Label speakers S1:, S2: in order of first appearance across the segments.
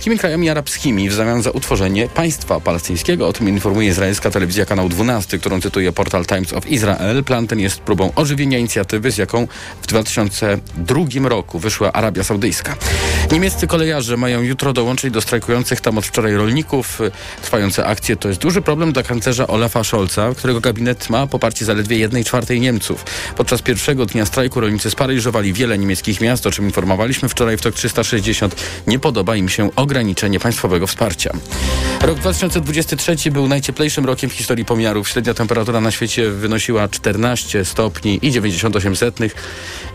S1: Takimi krajami arabskimi w zamian za utworzenie państwa palestyńskiego. O tym informuje izraelska telewizja kanał 12, którą cytuje portal Times of Israel. Plan ten jest próbą ożywienia inicjatywy, z jaką w 2002 roku wyszła Arabia Saudyjska. Niemieccy kolejarze mają jutro dołączyć do strajkujących tam od wczoraj rolników. Trwające akcje to jest duży problem dla kanclerza Olafa Scholza, którego gabinet ma poparcie zaledwie jednej czwartej Niemców. Podczas pierwszego dnia strajku rolnicy sparaliżowali wiele niemieckich miast, o czym informowaliśmy wczoraj w TOK 360. Nie podoba im się ograniczenie państwowego wsparcia. Rok 2023 był najcieplejszym rokiem w historii pomiarów. Średnia temperatura na świecie wynosiła 14 stopni i 98 setnych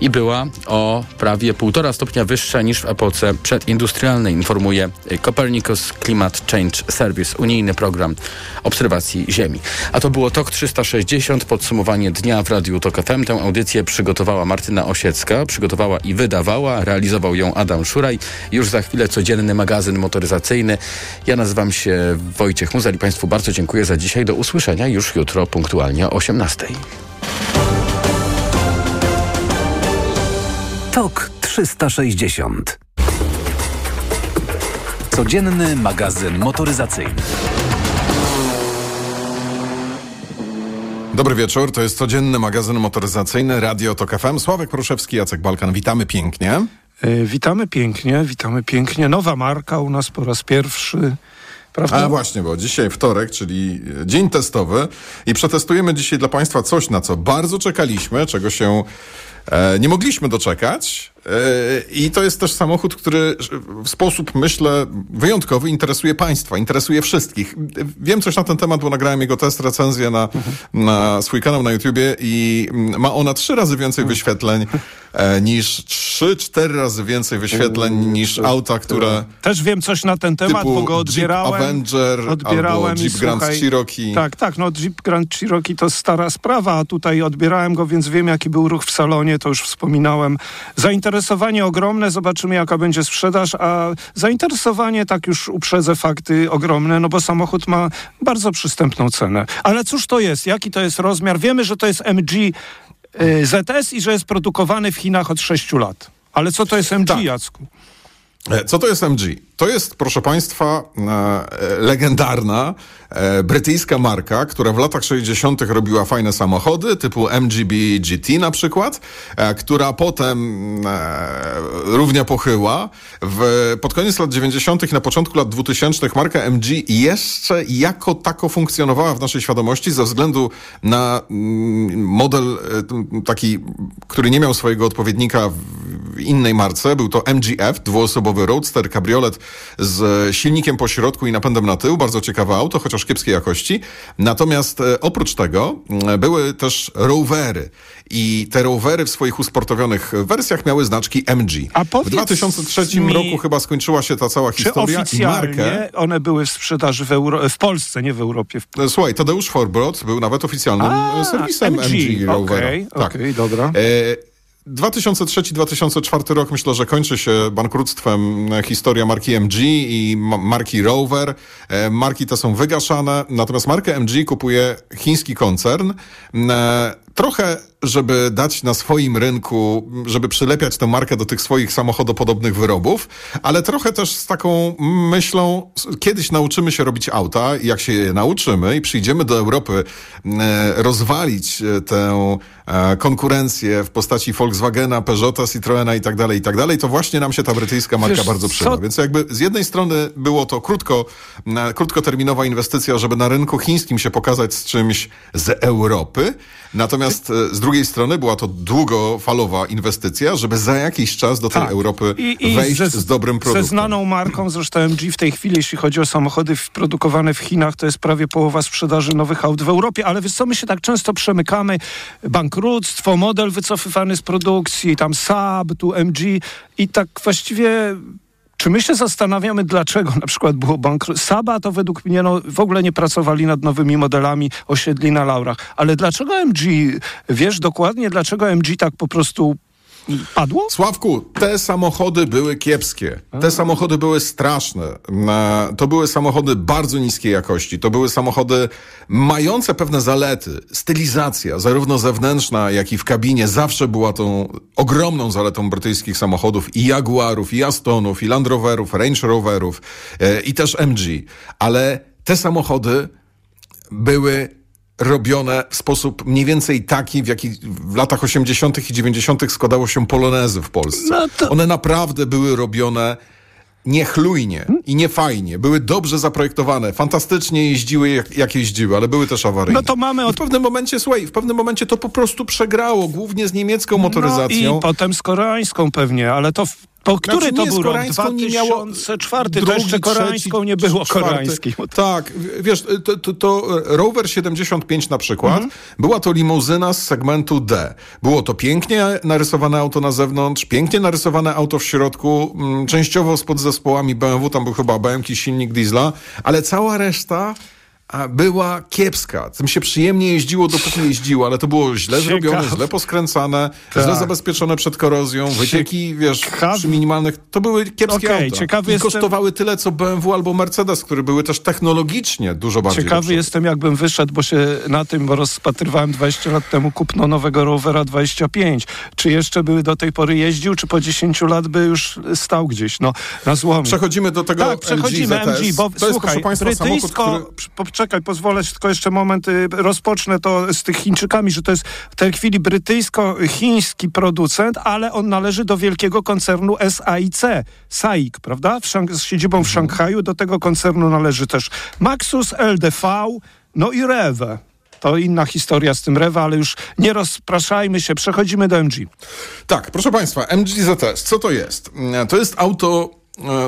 S1: i była o prawie 1,5 stopnia wyższa niż w epoce przedindustrialnej, informuje Copernicus Climate Change Service, unijny program obserwacji Ziemi. A to było TOK 360, podsumowanie dnia w Radiu TOK FM. Tę audycję przygotowała Martyna Osiecka, przygotowała i wydawała, realizował ją Adam Szuraj. Już za chwilę codzienny magazyn motoryzacyjny. Ja nazywam się Wojciech Muzeli. Państwu bardzo dziękuję za dzisiaj. Do usłyszenia już jutro punktualnie o 18.
S2: TOK 360. Codzienny magazyn motoryzacyjny.
S3: Dobry wieczór, to jest codzienny magazyn motoryzacyjny Radio TOK FM. Sławek Pruszewski, Jacek Balkan, witamy pięknie.
S4: E, witamy pięknie, witamy pięknie. Nowa marka u nas po raz pierwszy. Prawda?
S3: A właśnie, bo dzisiaj wtorek, czyli dzień testowy i przetestujemy dzisiaj dla Państwa coś, na co bardzo czekaliśmy, czego się e, nie mogliśmy doczekać. I to jest też samochód, który w sposób, myślę, wyjątkowy interesuje państwa, interesuje wszystkich. Wiem coś na ten temat, bo nagrałem jego test, recenzję na, na swój kanał na YouTubie i ma ona trzy razy więcej wyświetleń e, niż trzy, cztery razy więcej wyświetleń niż auta, które...
S4: Też wiem coś na ten temat, bo go odbierałem.
S3: Jeep Avenger odbierałem albo Jeep i, Grand słuchaj, Cherokee.
S4: Tak, tak, no Jeep Grand Cherokee to stara sprawa, a tutaj odbierałem go, więc wiem jaki był ruch w salonie, to już wspominałem. Zainteresowałem zainteresowanie ogromne, zobaczymy jaka będzie sprzedaż, a zainteresowanie, tak już uprzedzę fakty, ogromne, no bo samochód ma bardzo przystępną cenę. Ale cóż to jest? Jaki to jest rozmiar? Wiemy, że to jest MG y, ZS i że jest produkowany w Chinach od 6 lat. Ale co to jest MG, tak. Jacku?
S3: E, co to jest MG? To jest, proszę Państwa, e, legendarna e, brytyjska marka, która w latach 60. robiła fajne samochody, typu MGB GT na przykład, która potem e, równia pochyła. W, pod koniec lat 90. i na początku lat 2000 marka MG jeszcze jako tako funkcjonowała w naszej świadomości ze względu na mm, model taki, który nie miał swojego odpowiednika innej marce. Był to MGF, dwuosobowy roadster, kabriolet z silnikiem po środku i napędem na tył. Bardzo ciekawe auto, chociaż kiepskiej jakości. Natomiast e, oprócz tego e, były też rowery. I te rowery w swoich usportowionych wersjach miały znaczki MG. A w 2003 mi, roku chyba skończyła się ta cała historia
S4: i markę. One były w sprzedaży w, Euro w Polsce, nie w Europie.
S3: E, słuchaj, Tadeusz Forbrot był nawet oficjalnym A, serwisem MG, MG Rovera.
S4: Okej, okay, tak. okay, dobra. E
S3: 2003-2004 rok myślę, że kończy się bankructwem e, historia marki MG i marki Rover. E, marki te są wygaszane, natomiast markę MG kupuje chiński koncern. Trochę, żeby dać na swoim rynku, żeby przylepiać tę markę do tych swoich samochodopodobnych wyrobów, ale trochę też z taką myślą, kiedyś nauczymy się robić auta i jak się je nauczymy i przyjdziemy do Europy e, rozwalić e, tę e, konkurencję w postaci Volkswagena, Peugeota, Citroena i tak dalej, i tak dalej, to właśnie nam się ta brytyjska marka Wiesz, bardzo przyda. Co? Więc jakby z jednej strony było to krótko, krótkoterminowa inwestycja, żeby na rynku chińskim się pokazać z czymś z Europy, Natomiast e, z drugiej strony była to długofalowa inwestycja, żeby za jakiś czas do tej tak. Europy I, i wejść ze, z dobrym produktem.
S4: Ze znaną marką, zresztą MG w tej chwili, jeśli chodzi o samochody produkowane w Chinach, to jest prawie połowa sprzedaży nowych aut w Europie, ale wiesz co, my się tak często przemykamy, bankructwo, model wycofywany z produkcji, tam Saab, tu MG i tak właściwie czy my się zastanawiamy, dlaczego na przykład było bankructwo? Saba to według mnie no, w ogóle nie pracowali nad nowymi modelami, osiedli na laurach. Ale dlaczego MG, wiesz dokładnie, dlaczego MG tak po prostu Padło?
S3: Sławku, te samochody były kiepskie. Te samochody były straszne. To były samochody bardzo niskiej jakości. To były samochody mające pewne zalety. Stylizacja, zarówno zewnętrzna, jak i w kabinie, zawsze była tą ogromną zaletą brytyjskich samochodów i Jaguarów, i Astonów, i Land Roverów, Range Roverów e, i też MG. Ale te samochody były robione w sposób mniej więcej taki, w jaki w latach 80. i 90. składało się polonezy w Polsce.
S4: No to-
S3: One naprawdę były robione niechlujnie i niefajnie. Były dobrze zaprojektowane, fantastycznie jeździły jak, jak jeździły, ale były też awaryjne.
S4: No to mamy
S3: I
S4: od-
S3: w pewnym momencie, słuchaj, w pewnym momencie to po prostu przegrało, głównie z niemiecką motoryzacją.
S4: No i potem z koreańską pewnie, ale to... Po który
S3: Znaczy,
S4: to był rok?
S3: koreańską nie miało-
S4: 2004, to
S3: Drugi,
S4: jeszcze koreańską nie było.
S3: Tak, wiesz, to, to, to Rover 75 na przykład,
S4: Mhm.
S3: była to limuzyna z segmentu D. Było to pięknie narysowane auto na zewnątrz, pięknie narysowane auto w środku, mm, częściowo z podzespołami BMW, tam był chyba BMW silnik diesla, ale cała reszta była kiepska. Tym się przyjemnie jeździło, dopóki jeździło, ale to było źle zrobione, źle poskręcane, źle
S4: Tak.
S3: zabezpieczone przed korozją, wycieki, wiesz, przy minimalnych, to były kiepskie
S4: Okej,
S3: auta.
S4: ciekawy
S3: I
S4: jestem-
S3: kosztowały tyle, co BMW albo Mercedes, które były też technologicznie dużo bardziej
S4: Ciekawy
S3: przodu.
S4: jestem, jakbym wyszedł, bo się na tym rozpatrywałem 20 lat temu kupno nowego Rovera 25. Czy jeszcze by do tej pory jeździł, czy po 10 lat by już stał gdzieś, no, na złomie.
S3: Przechodzimy do tego
S4: Tak, przechodzimy
S3: MG.
S4: MG, bo
S3: to jest,
S4: słuchaj,
S3: proszę Państwa, samochód, który...
S4: poczekaj, pozwolę tylko jeszcze moment, y, rozpocznę to z tych Chińczykami, że to jest w tej chwili brytyjsko-chiński producent, ale on należy do wielkiego koncernu SAIC, SAIC, prawda? Z siedzibą w Szanghaju, do tego koncernu należy też Maxus, LDV, no i Rewe. To inna historia z tym Rewe, ale już nie rozpraszajmy się, przechodzimy do MG.
S3: Tak, proszę Państwa, MG ZS, co to jest? To jest auto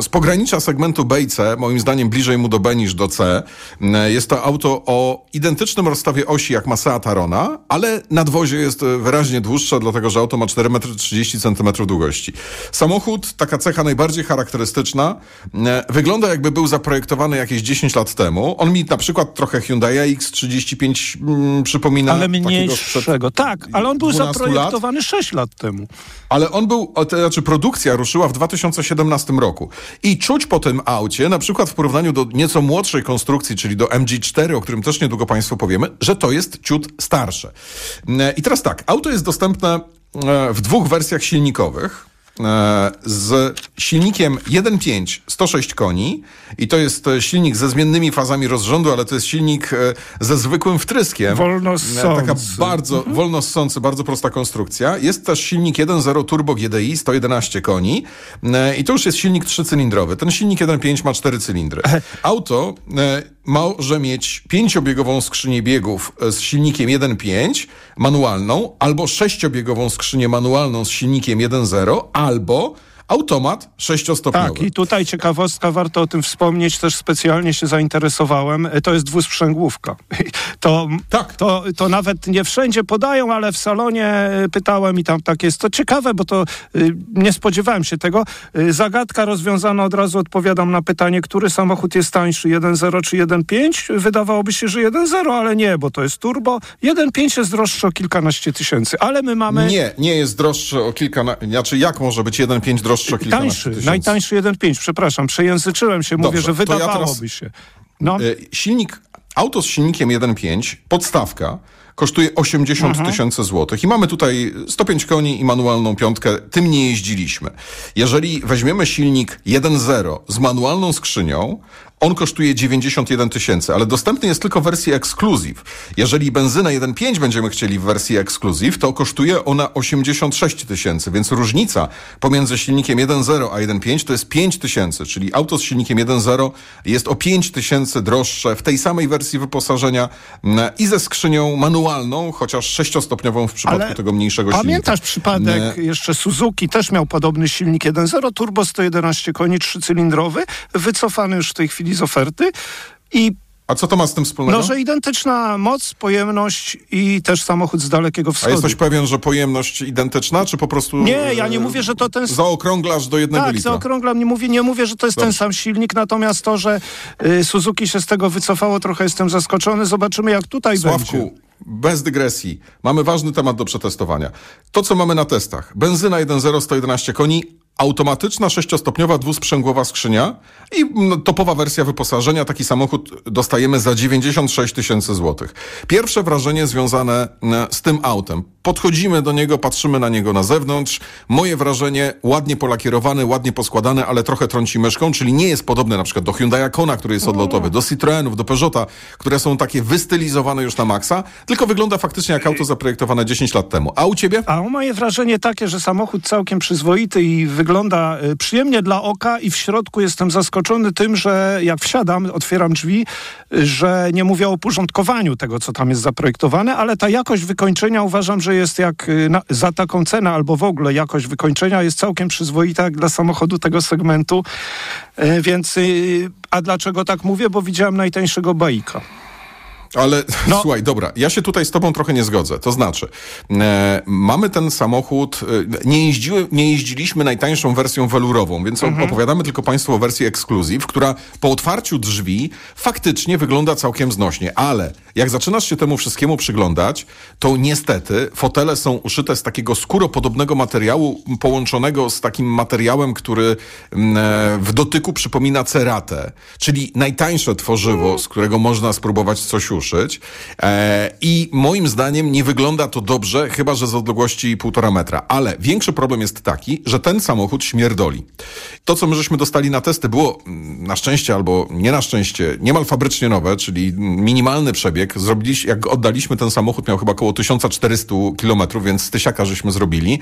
S3: z pogranicza segmentu B i C, moim zdaniem bliżej mu do B niż do C. Mm, Jest to auto o identycznym rozstawie osi jak ma Seat Arona, ale nadwozie jest e, wyraźnie dłuższe, dlatego że auto ma 4,30 m długości. Samochód, taka cecha najbardziej charakterystyczna, e, wygląda jakby był zaprojektowany jakieś 10 lat temu. On mi na przykład trochę Hyundai X35 mm, przypomina.
S4: Ale mniejszego. Tak, ale on był
S3: 12 lat.
S4: zaprojektowany 6 lat temu.
S3: Ale on był, to znaczy produkcja ruszyła w 2017 roku. I czuć po tym aucie, na przykład w porównaniu do nieco młodszej konstrukcji, czyli do MG4, o którym też niedługo Państwu powiemy, że to jest ciut starsze. E, I teraz tak, auto jest dostępne e, w dwóch wersjach silnikowych. E, Z silnikiem 1.5 106 koni i to jest e, silnik ze zmiennymi fazami rozrządu, ale to jest silnik e, ze zwykłym wtryskiem.
S4: Wolno
S3: E, Taka bardzo wolno ssący, bardzo prosta konstrukcja. Jest też silnik 1.0 Turbo GDI, 111 koni i to już jest silnik trzycylindrowy. Ten silnik 1.5 ma cztery cylindry. Auto może mieć pięciobiegową skrzynię biegów e, z silnikiem 1.5 manualną, albo sześciobiegową skrzynię manualną z silnikiem 1.0, albo automat sześciostopniowy.
S4: Tak, i tutaj ciekawostka, warto o tym wspomnieć, też specjalnie się zainteresowałem, e, to jest dwusprzęgłówka. To,
S3: Tak.
S4: to, to nawet nie wszędzie podają, ale w salonie e, pytałem i tam tak jest. To ciekawe, bo to y, nie spodziewałem się tego. Zagadka rozwiązana, od razu odpowiadam na pytanie, który samochód jest tańszy, 1.0 czy 1.5? Wydawałoby się, że 1.0, ale nie, bo to jest turbo. 1.5 jest droższy o kilkanaście tysięcy, ale my mamy...
S3: Nie, nie jest droższy o kilka... Znaczy, jak może być 1.5 droższy
S4: Tańszy, najtańszy 1.5, przepraszam, przejęzyczyłem się, mówię,
S3: Dobrze,
S4: że
S3: to ja
S4: wydawałoby się. No.
S3: E, Silnik, auto z silnikiem 1.5, podstawka, kosztuje 80
S4: Mhm.
S3: tysięcy złotych i mamy tutaj 105 koni i manualną piątkę. Tym nie jeździliśmy. Jeżeli weźmiemy silnik 1.0 z manualną skrzynią, on kosztuje 91 tysięcy, ale dostępny jest tylko w wersji Exclusive. Jeżeli benzyna 1.5 będziemy chcieli w wersji Exclusive, to kosztuje ona 86 tysięcy, więc różnica pomiędzy silnikiem 1.0 a 1.5 to jest 5 tysięcy, czyli auto z silnikiem 1.0 jest o 5 tysięcy droższe w tej samej wersji wyposażenia mm, i ze skrzynią manualną, chociaż sześciostopniową w przypadku
S4: Ale
S3: tego mniejszego silnika.
S4: Pamiętasz przypadek,
S3: Nie.
S4: jeszcze Suzuki też miał podobny silnik 1.0, turbo 111 koni, trzycylindrowy, wycofany już w tej chwili z oferty i
S3: A co to ma z tym wspólnego?
S4: no, że identyczna moc, pojemność i też samochód z dalekiego
S3: A
S4: wschodu.
S3: jesteś pewien, że pojemność identyczna, czy po prostu...
S4: Nie, ja nie mówię, że to ten...
S3: Zaokrąglasz do jednego
S4: Tak,
S3: litra.
S4: zaokrąglam, nie mówię, nie mówię, że to jest ten sam silnik, natomiast to, że y, Suzuki się z tego wycofało, trochę jestem zaskoczony. Zobaczymy, jak tutaj będzie.
S3: Sławku, bez dygresji, mamy ważny temat do przetestowania. To, co mamy na testach. Benzyna 1.0, 111 koni, automatyczna sześciostopniowa dwusprzęgłowa skrzynia i mm, topowa wersja wyposażenia. Taki samochód dostajemy za 96 tysięcy złotych. Pierwsze wrażenie związane mm, z tym autem. Podchodzimy do niego, patrzymy na niego na zewnątrz. Moje wrażenie, ładnie polakierowany, ładnie poskładany, ale trochę trąci myszką, czyli nie jest podobny na przykład do Hyundai Kona, który jest odlotowy, do Citroenów, do Peugeota, które są takie wystylizowane już na maksa, tylko wygląda faktycznie jak auto zaprojektowane 10 lat temu. A u ciebie?
S4: A moje wrażenie takie, że samochód całkiem przyzwoity i wygląda y, przyjemnie dla oka i w środku jestem zaskoczony tym, że jak wsiadam, otwieram drzwi, y, że nie mówię o uporządkowaniu tego, co tam jest zaprojektowane, ale ta jakość wykończenia uważam, że jest jak y, na, za taką cenę albo w ogóle jakość wykończenia jest całkiem przyzwoita jak dla samochodu tego segmentu. Więc, a dlaczego tak mówię? Bo widziałem najtańszego bajka.
S3: Ale
S4: No.
S3: słuchaj, dobra, ja się tutaj z tobą trochę nie zgodzę. To znaczy, e, mamy ten samochód, e, nie, jeździły, nie jeździliśmy najtańszą wersją welurową, więc
S4: Mhm.
S3: opowiadamy tylko Państwu o wersji Exclusive, która po otwarciu drzwi faktycznie wygląda całkiem znośnie, ale jak zaczynasz się temu wszystkiemu przyglądać, to niestety fotele są uszyte z takiego skóropodobnego materiału połączonego z takim materiałem, który mm, e, w dotyku przypomina ceratę, czyli najtańsze tworzywo, z którego można spróbować coś E, I moim zdaniem nie wygląda to dobrze, chyba że z odległości półtora metra. Ale większy problem jest taki, że ten samochód śmierdoli. To, co my żeśmy dostali na testy, było mm, na szczęście albo nie na szczęście niemal fabrycznie nowe, czyli minimalny przebieg. Zrobiliśmy, jak oddaliśmy ten samochód, miał chyba około 1400 kilometrów, więc z tysiaka żeśmy zrobili.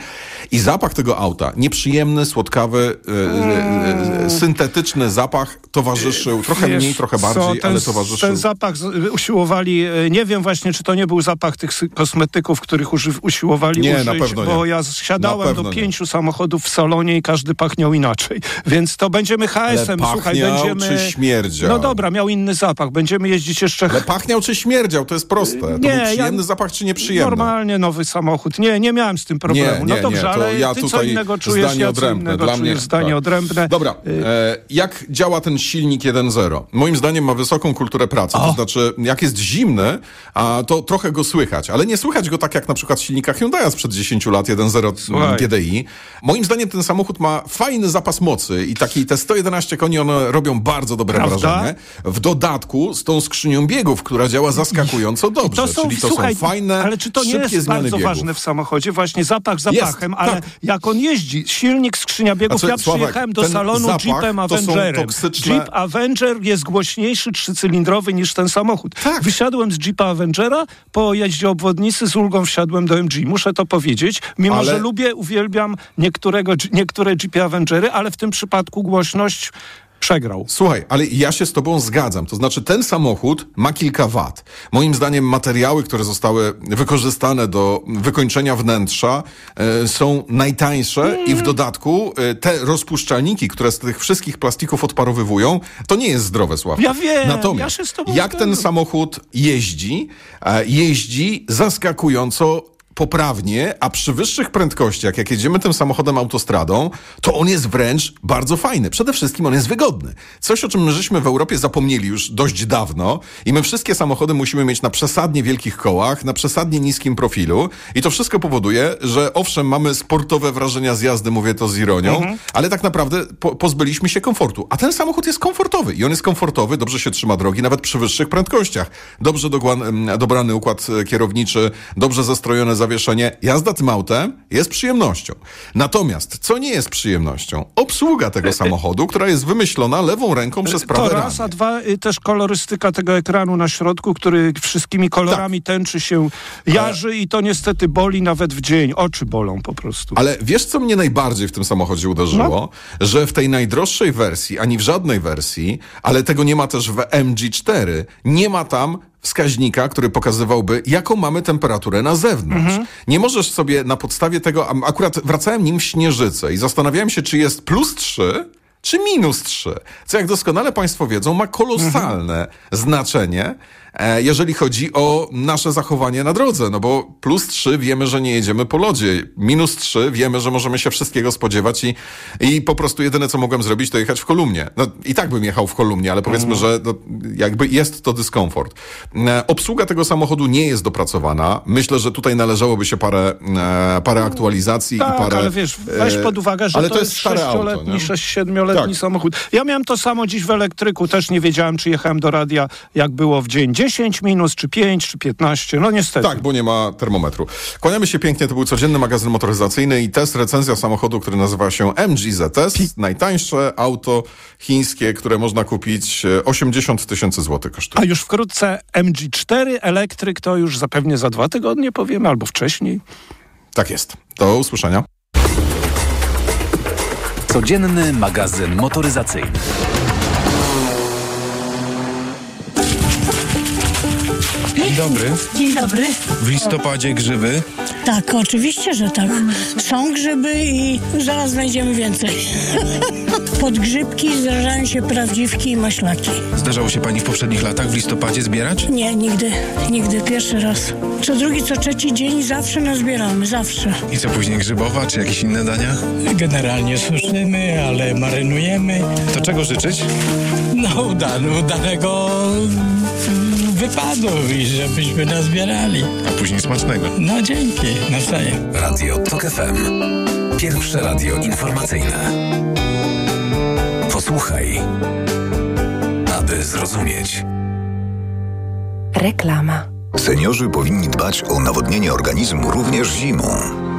S3: I zapach tego auta, nieprzyjemny, słodkawy, e, e, syntetyczny zapach towarzyszył, trochę
S4: Wiesz
S3: mniej, trochę
S4: co,
S3: bardziej,
S4: ten,
S3: ale towarzyszył.
S4: Ten zapach z- usiłowali, e, nie wiem właśnie, czy to nie był zapach tych kosmetyków, których uży, usiłowali
S3: Nie,
S4: użyć,
S3: na pewno
S4: bo
S3: nie.
S4: ja siadałem do
S3: nie.
S4: pięciu samochodów w salonie i każdy pachniał inaczej. Więc to będziemy HS-em, słuchaj, będziemy...
S3: czy śmierdział?
S4: No dobra, miał inny zapach, będziemy jeździć jeszcze...
S3: Ale pachniał czy śmierdział, to jest proste. To
S4: Nie,
S3: był
S4: ja-
S3: przyjemny zapach czy nieprzyjemny?
S4: Normalnie nowy samochód. Nie, nie miałem z tym problemu.
S3: Nie, nie,
S4: no dobrze,
S3: nie,
S4: ale
S3: ja
S4: ty co innego czujesz,
S3: zdanie
S4: ja co
S3: odrębne.
S4: innego
S3: Dla mnie,
S4: zdanie
S3: tak.
S4: odrębne.
S3: Dobra, e, jak działa ten silnik 1.0? Moim zdaniem ma wysoką kulturę pracy. To znaczy, jak jest zimny, a to trochę go słychać, ale nie słychać go tak jak na przykład w silnikach Hyundai sprzed 10 lat 1.0
S4: Słuchaj.
S3: GDI. Moim zdaniem ten samochód ma fajny zapas mocy i taki te 111 koni one robią bardzo dobre
S4: Prawda?
S3: wrażenie. W dodatku z tą skrzynią biegów, która działa zaskakująco dobrze.
S4: To są,
S3: czyli to
S4: słuchaj,
S3: są fajne,
S4: ale czy to nie jest bardzo
S3: biegów.
S4: ważne w samochodzie? Właśnie zapach zapachem, ale
S3: tak.
S4: jak on jeździ, silnik, skrzynia biegów,
S3: Znaczy,
S4: ja
S3: Sławek,
S4: przyjechałem do salonu Jeepem Avengerem.
S3: toksyczne-
S4: Jeep Avenger jest głośniejszy, trzycylindrowy niż ten samochód.
S3: Tak.
S4: Wysiadłem z Jeepa Avengera, po jeździe obwodnicy z ulgą wsiadłem do MG. Muszę to powiedzieć, mimo
S3: Ale-
S4: że lubię, uwielbiam niektóre, niektóre Jeepy Avengery, ale w tym przypadku głośność przegrał.
S3: Słuchaj, ale ja się z tobą zgadzam. To znaczy, ten samochód ma kilka wad. Moim zdaniem materiały, które zostały wykorzystane do wykończenia wnętrza e, są najtańsze i w dodatku e, te rozpuszczalniki, które z tych wszystkich plastików odparowywują, to nie jest zdrowe, Sławku.
S4: Ja wiem,
S3: Natomiast
S4: ja
S3: jak ten
S4: zgadzam.
S3: samochód jeździ, e, jeździ zaskakująco poprawnie, a przy wyższych prędkościach, jak jedziemy tym samochodem autostradą, to on jest wręcz bardzo fajny. Przede wszystkim on jest wygodny. Coś, o czym my żeśmy w Europie zapomnieli już dość dawno i my wszystkie samochody musimy mieć na przesadnie wielkich kołach, na przesadnie niskim profilu i to wszystko powoduje, że owszem, mamy sportowe wrażenia z jazdy, mówię to z ironią, ale tak naprawdę po, pozbyliśmy się komfortu. A ten samochód jest komfortowy i on jest komfortowy, dobrze się trzyma drogi, nawet przy wyższych prędkościach. Dobrze dobrany układ e, kierowniczy, dobrze zastrojone zawieszenie. Jazda tym autem jest przyjemnością. Natomiast, co nie jest przyjemnością? Obsługa tego samochodu, która jest wymyślona lewą ręką przez prawe
S4: To raz, a dwa, y, też kolorystyka tego ekranu na środku, który wszystkimi kolorami
S3: Tak.
S4: tęczy się jarzy i to niestety boli nawet w dzień. Oczy bolą po prostu.
S3: Ale wiesz, co mnie najbardziej w tym samochodzie uderzyło? Że w tej najdroższej wersji, ani w żadnej wersji, ale tego nie ma też w MG4, nie ma tam wskaźnika, który pokazywałby, jaką mamy temperaturę na zewnątrz. Nie możesz sobie na podstawie tego, akurat wracałem nim w Śnieżycę i zastanawiałem się, czy jest plus 3, czy minus 3, co jak doskonale Państwo wiedzą, ma kolosalne znaczenie. E, jeżeli chodzi o nasze zachowanie na drodze. No bo plus 3 wiemy, że nie jedziemy po lodzie. Minus 3 wiemy, że możemy się wszystkiego spodziewać i, i po prostu jedyne, co mogłem zrobić, to jechać w kolumnie. No i tak bym jechał w kolumnie, ale powiedzmy, że no, jakby jest to dyskomfort. E, obsługa tego samochodu nie jest dopracowana. Myślę, że tutaj należałoby się parę, e, parę aktualizacji
S4: tak,
S3: i parę...
S4: ale wiesz, weź pod uwagę, że
S3: ale
S4: to, jest
S3: auto,
S4: sześcioletni,
S3: nie?
S4: sześć, siedmioletni
S3: Tak.
S4: samochód. Ja miałem to samo dziś w elektryku, też nie wiedziałem, czy jechałem do radia, jak było w dzień. 10 minus, czy 5, czy 15, no niestety.
S3: Tak, bo nie ma termometru. Kłaniamy się pięknie, to był codzienny magazyn motoryzacyjny i test, recenzja samochodu, który nazywa się MG ZS. Najtańsze auto chińskie, które można kupić e, 80 tysięcy złotych kosztuje.
S4: A już wkrótce MG4 elektryk to już zapewne za dwa tygodnie powiemy, albo wcześniej.
S3: Tak jest. Do usłyszenia.
S2: Codzienny magazyn motoryzacyjny.
S5: Dzień dobry.
S6: Dzień dobry.
S5: W listopadzie grzyby.
S6: Tak, oczywiście, że tak. Są grzyby i zaraz znajdziemy więcej. Pod grzybki zdarzają się prawdziwki i maślaki.
S5: Zdarzało się pani w poprzednich latach w listopadzie zbierać?
S6: Nie, nigdy, nigdy, pierwszy raz. Co drugi, co trzeci dzień zawsze nazbieramy, zawsze.
S5: I co później grzybowa, czy jakieś inne dania?
S7: Generalnie suszymy, ale marynujemy.
S5: To czego życzyć?
S7: No, udane, udanego wypadu i żebyśmy nazbierali.
S5: A później smacznego.
S7: No dzięki, nawzajem.
S2: Radio TOK FM. Pierwsze radio informacyjne. Posłuchaj, aby zrozumieć.
S8: Reklama.
S9: Seniorzy powinni dbać o nawodnienie organizmu również zimą.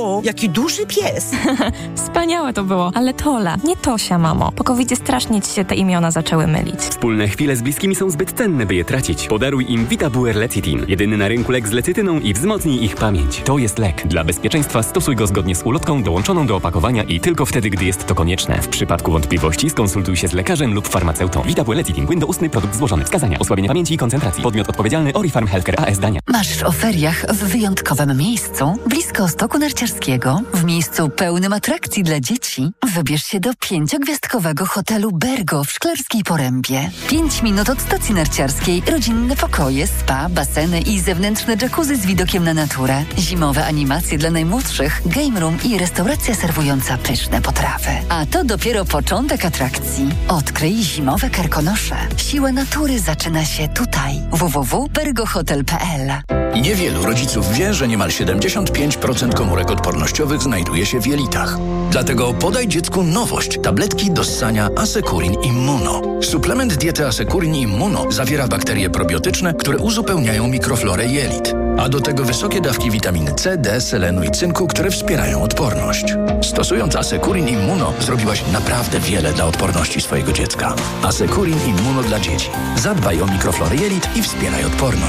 S10: o, jaki duży pies.
S8: Wspaniałe to było. Ale Tola, nie Tosia, mamo. Po covidzie strasznie ci się te imiona zaczęły mylić.
S11: Wspólne chwile z bliskimi są zbyt cenne, by je tracić. Podaruj im Vitabuer Lecitin. Jedyny na rynku lek z lecytyną i wzmocnij ich pamięć. To jest lek. Dla bezpieczeństwa stosuj go zgodnie z ulotką dołączoną do opakowania i tylko wtedy, gdy jest to konieczne. W przypadku wątpliwości skonsultuj się z lekarzem lub farmaceutą. Vitabuer Lecitin. Płyn doustny, produkt złożony. Wskazania. Osłabienie pamięci i koncentracji. Podmiot odpowiedzialny Orifarm Healthcare AS Dania.
S8: Masz o feriach w wyjątkowym miejscu, blisko stoku narciarskiego, w miejscu pełnym atrakcji dla dzieci. Wybierz się do pięciogwiazdkowego hotelu Bergo w Szklarskiej Porębie. Pięć minut od stacji narciarskiej, rodzinne pokoje, spa, baseny i zewnętrzne jacuzzi z widokiem na naturę. Zimowe animacje dla najmłodszych, game room i restauracja serwująca pyszne potrawy. A to dopiero początek atrakcji. Odkryj zimowe karkonosze. Siła natury zaczyna się tutaj. www.bergohotel.pl
S12: Niewielu rodziców wie, że niemal 75% komórek odpornościowych znajduje się w jelitach. Dlatego podaj dziecku nowość. Tabletki do ssania Asekurin Immuno. Suplement diety Asekurin Immuno zawiera bakterie probiotyczne, które uzupełniają mikroflorę jelit. A do tego wysokie dawki witaminy C, D, selenu i cynku, które wspierają odporność. Stosując Asekurin Immuno zrobiłaś naprawdę wiele dla odporności swojego dziecka. Asekurin Immuno dla dzieci. Zadbaj o mikroflorę jelit i wspieraj odporność.